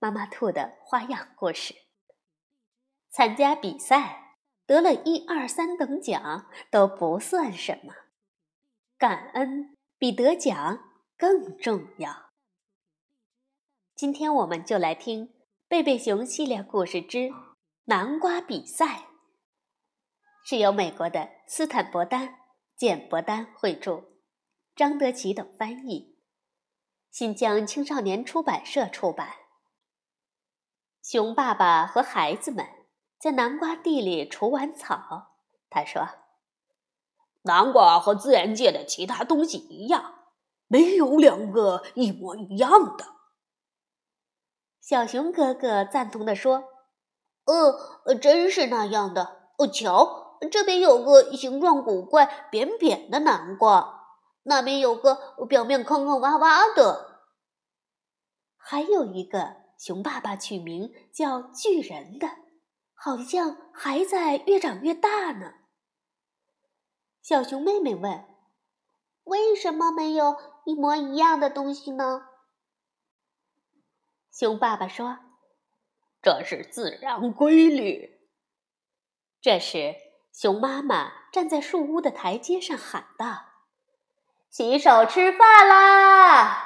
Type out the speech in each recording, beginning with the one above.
妈妈兔的花样故事。参加比赛得了一二三等奖都不算什么，感恩比得奖更重要。今天我们就来听贝贝熊系列故事之南瓜比赛，是由美国的斯坦伯丹、简伯丹绘著，张德奇等翻译。新疆青少年出版社出版。熊爸爸和孩子们在南瓜地里除完草，他说：“南瓜和自然界的其他东西一样，没有两个一模一样的。”小熊哥哥赞同的说：“呃，真是那样的。哦，瞧，这边有个形状古怪、扁扁的南瓜。”那边有个表面坑坑洼洼的，还有一个熊爸爸取名叫巨人的，好像还在越长越大呢。小熊妹妹问：“为什么没有一模一样的东西呢？”熊爸爸说：“这是自然规律。”这时，熊妈妈站在树屋的台阶上喊道。洗手吃饭啦！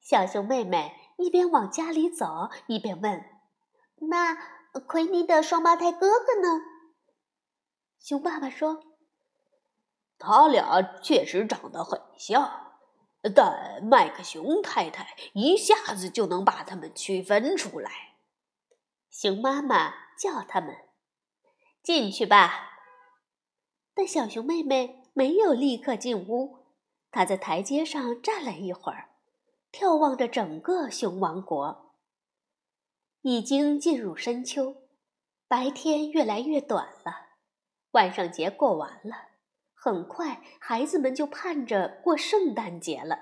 小熊妹妹一边往家里走，一边问：“那奎尼的双胞胎哥哥呢？”熊爸爸说：“他俩确实长得很像，但麦克熊太太一下子就能把他们区分出来。”熊妈妈叫他们进去吧，但小熊妹妹。没有立刻进屋，她在台阶上站了一会儿，眺望着整个熊王国。已经进入深秋，白天越来越短了，万圣节过完了，很快孩子们就盼着过圣诞节了。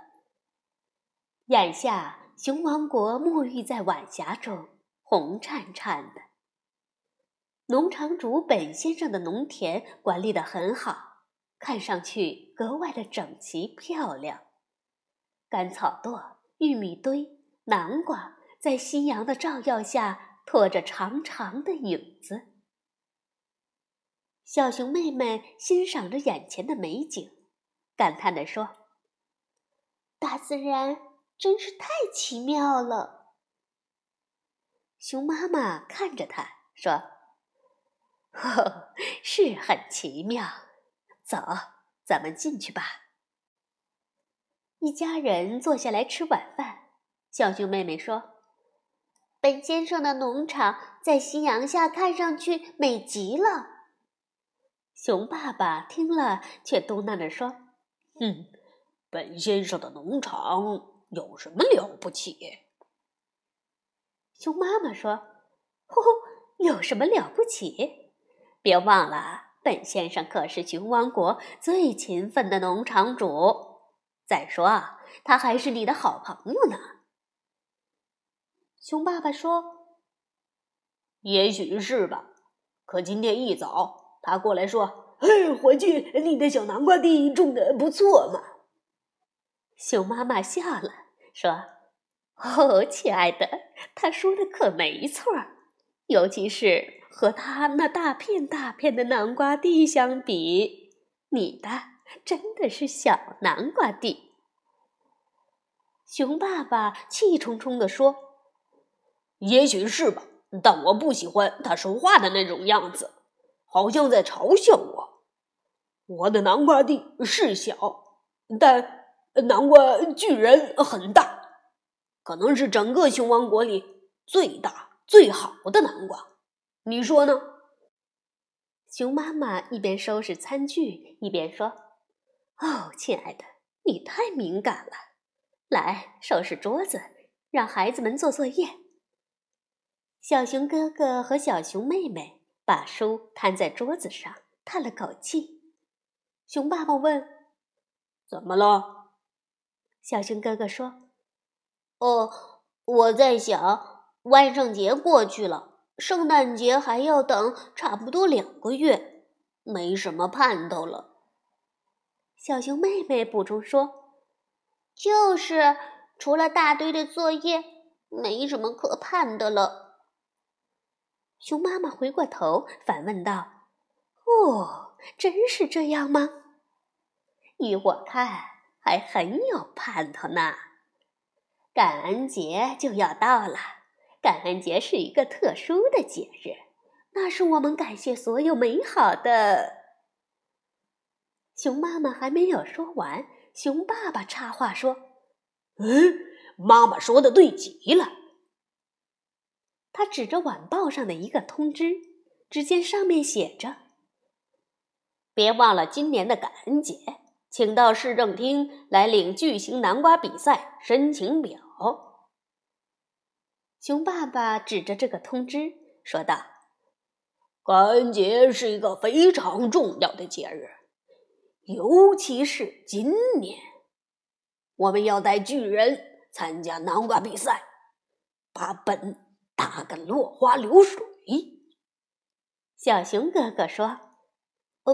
眼下，熊王国沐浴在晚霞中，红灿灿的。农场主本先生的农田管理得很好。看上去格外的整齐漂亮，干草垛、玉米堆、南瓜在夕阳的照耀下拖着长长的影子。小熊妹妹欣赏着眼前的美景，感叹地说：“大自然真是太奇妙了。”熊妈妈看着它说：“呵，是很奇妙。”走，咱们进去吧。一家人坐下来吃晚饭。小熊妹妹说：“本先生的农场在夕阳下看上去美极了。”熊爸爸听了，却嘟囔着说：“哼，本先生的农场有什么了不起？”熊妈妈说：“呼呼，有什么了不起？别忘了。”本先生可是熊王国最勤奋的农场主。再说，他还是你的好朋友呢。熊爸爸说：“也许是吧。可今天一早，他过来说：‘嘿，伙计，你的小南瓜地种的不错嘛。’”熊妈妈笑了，说：“哦，亲爱的，他说的可没错，尤其是……”和他那大片大片的南瓜地相比，你的真的是小南瓜地。熊爸爸气冲冲地说：“也许是吧，但我不喜欢他说话的那种样子，好像在嘲笑我。我的南瓜地是小，但南瓜巨人很大，可能是整个熊王国里最大最好的南瓜。”你说呢？熊妈妈一边收拾餐具，一边说：“哦，亲爱的，你太敏感了。来，收拾桌子，让孩子们做作业。小熊哥哥和小熊妹妹把书摊在桌子上，叹了口气。熊爸爸问：“怎么了？”小熊哥哥说：“哦，我在想，万圣节过去了，圣诞节还要等差不多两个月，没什么盼头了。”小熊妹妹补充说：“就是，除了大堆的作业，没什么可盼的了。”熊妈妈回过头反问道：“哦，真是这样吗？依我看，还很有盼头呢。感恩节就要到了，感恩节是一个特殊的节日，那是我们感谢所有美好的。”熊妈妈还没有说完，熊爸爸插话说：“嗯，妈妈说的对极了。”他指着晚报上的一个通知，只见上面写着：“别忘了今年的感恩节，请到市政厅来领巨型南瓜比赛申请表。”熊爸爸指着这个通知说道：“感恩节是一个非常重要的节日，尤其是今年，我们要带巨人参加南瓜比赛，把本。”打个落花流水。小熊哥哥说：“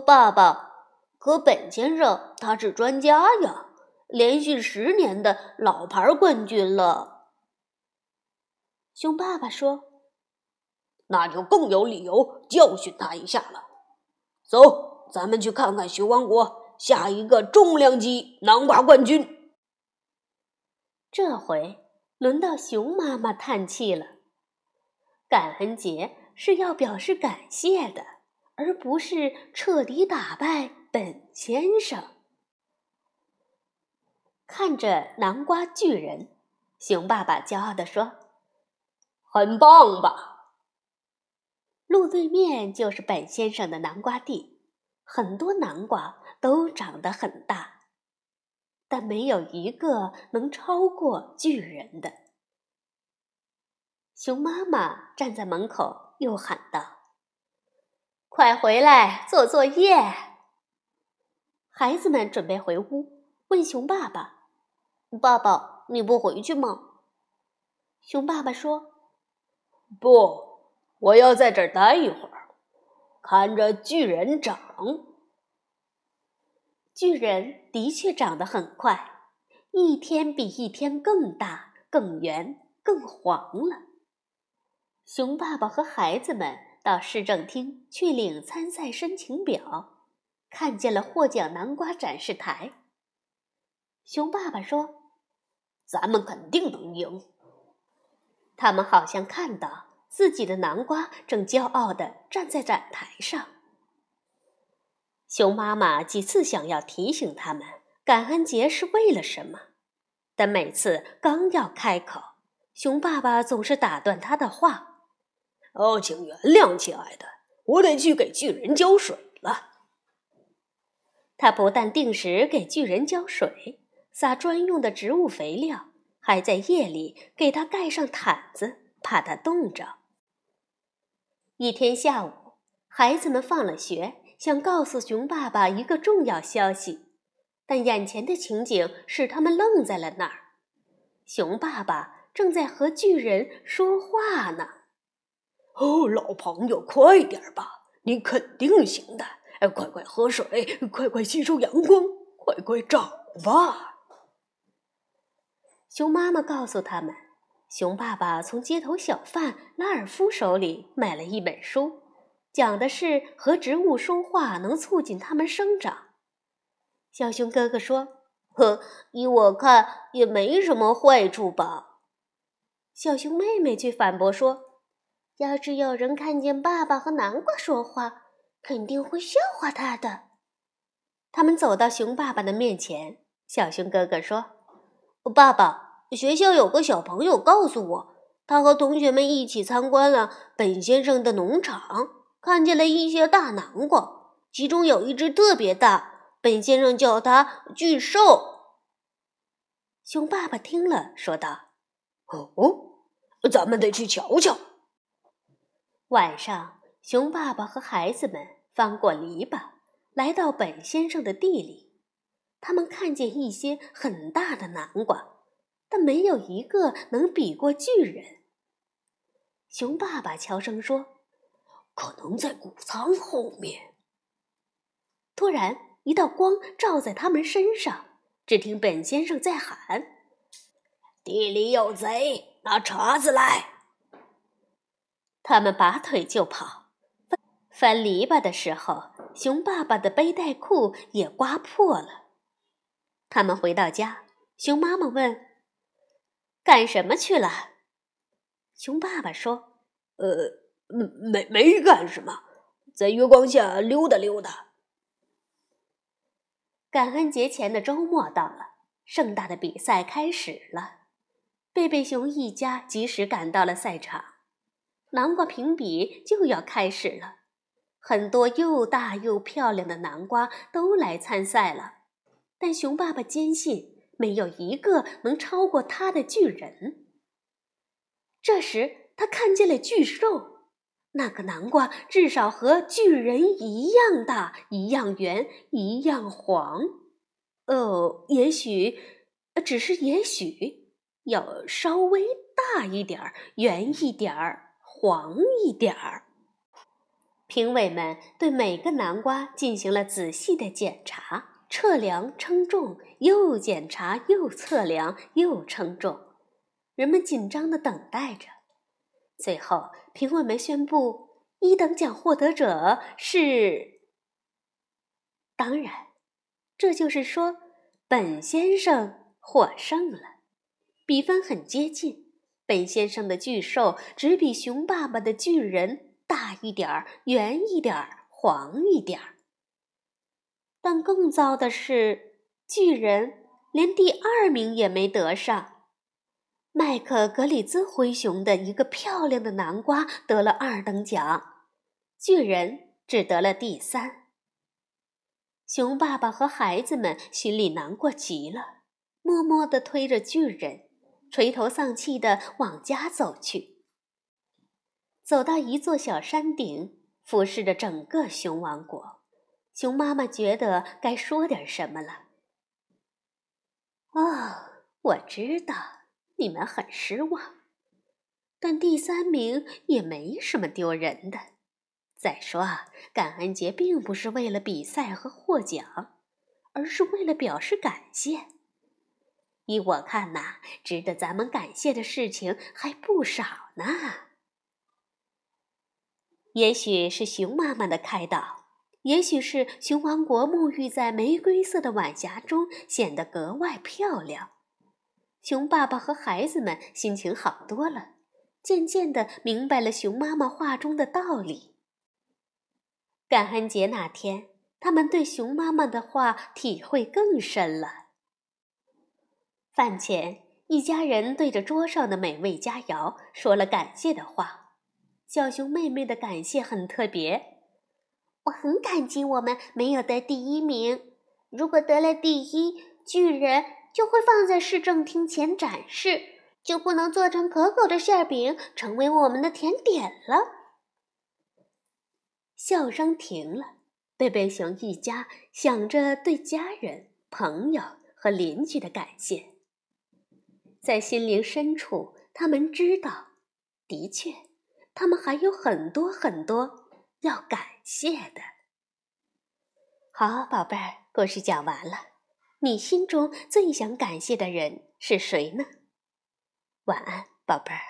爸爸，可本先生他是专家呀，连续十年的老牌冠军了。”熊爸爸说：“那就更有理由教训他一下了。走，咱们去看看熊王国下一个重量级南瓜冠军。”这回轮到熊妈妈叹气了。感恩节是要表示感谢的，而不是彻底打败本先生。看着南瓜巨人，熊爸爸骄傲地说：“很棒吧？”路对面就是本先生的南瓜地，很多南瓜都长得很大，但没有一个能超过巨人的。熊妈妈站在门口，又喊道：“快回来做作业！”孩子们准备回屋，问熊爸爸：“爸爸，你不回去吗？”熊爸爸说：“不，我要在这儿待一会儿，看着巨人长。巨人的确长得很快，一天比一天更大、更圆、更黄了。”熊爸爸和孩子们到市政厅去领参赛申请表，看见了获奖南瓜展示台。熊爸爸说：“咱们肯定能赢。”他们好像看到自己的南瓜正骄傲地站在展台上。熊妈妈几次想要提醒他们感恩节是为了什么，但每次刚要开口，熊爸爸总是打断他的话。哦，请原谅，亲爱的，我得去给巨人浇水了。他不但定时给巨人浇水，撒专用的植物肥料，还在夜里给他盖上毯子，怕他冻着。一天下午，孩子们放了学，想告诉熊爸爸一个重要消息，但眼前的情景使他们愣在了那儿。熊爸爸正在和巨人说话呢。哦，老朋友，快点吧，你肯定行的！哎，快快喝水，快快吸收阳光，快快长吧。熊妈妈告诉他们，熊爸爸从街头小贩拉尔夫手里买了一本书，讲的是和植物说话能促进它们生长。小熊哥哥说：“呵，依我看也没什么坏处吧。”小熊妹妹却反驳说。要是有人看见爸爸和南瓜说话，肯定会笑话他的。他们走到熊爸爸的面前，小熊哥哥说：“爸爸，学校有个小朋友告诉我，他和同学们一起参观了本先生的农场，看见了一些大南瓜，其中有一只特别大。本先生叫它巨兽。”熊爸爸听了，说道：“哦，咱们得去瞧瞧。晚上，熊爸爸和孩子们翻过篱笆，来到本先生的地里。他们看见一些很大的南瓜，但没有一个能比过巨人。熊爸爸悄声说：“可能在谷仓后面。”突然，一道光照在他们身上，只听本先生在喊：“地里有贼，拿茬子来！”他们拔腿就跑。翻篱笆的时候，熊爸爸的背带裤也刮破了。他们回到家，熊妈妈问：“干什么去了？”熊爸爸说：“呃，没没干什么，在月光下溜达溜达。”感恩节前的周末到了，盛大的比赛开始了。贝贝熊一家及时赶到了赛场，南瓜评比就要开始了，很多又大又漂亮的南瓜都来参赛了。但熊爸爸坚信，没有一个能超过他的巨人。这时，他看见了巨兽，那个南瓜至少和巨人一样大，一样圆，一样黄。哦，也许，只是也许，要稍微大一点儿，圆一点儿，黄一点儿。评委们对每个南瓜进行了仔细的检查。测量、称重，又检查，又测量，又称重。人们紧张的等待着。最后，评委们宣布，一等奖获得者是……当然，这就是说，本先生获胜了。比分很接近，本先生的巨兽只比熊爸爸的巨人大一点儿，圆一点儿，黄一点儿。但更糟的是，巨人连第二名也没得上。麦克格里兹灰熊的一个漂亮的南瓜得了二等奖，巨人只得了第三。熊爸爸和孩子们心里难过极了，默默地推着巨人，垂头丧气地往家走去。走到一座小山顶，俯视着整个熊王国。熊妈妈觉得该说点什么了。哦，我知道你们很失望，但第三名也没什么丢人的。再说，感恩节并不是为了比赛和获奖，而是为了表示感谢。依我看呐，值得咱们感谢的事情还不少呢。也许是熊妈妈的开导。也许是熊王国沐浴在玫瑰色的晚霞中，显得格外漂亮。熊爸爸和孩子们心情好多了，渐渐的明白了熊妈妈话中的道理。感恩节那天，他们对熊妈妈的话体会更深了。饭前，一家人对着桌上的美味佳肴说了感谢的话。小熊妹妹的感谢很特别。我很感激我们没有得第一名。如果得了第一，巨人就会放在市政厅前展示，就不能做成可口的馅饼，成为我们的甜点了。笑声停了，贝贝熊一家想着对家人、朋友和邻居的感谢，在心灵深处，他们知道，的确，他们还有很多很多。要感谢的。好，宝贝儿，故事讲完了。你心中最想感谢的人是谁呢？晚安，宝贝儿。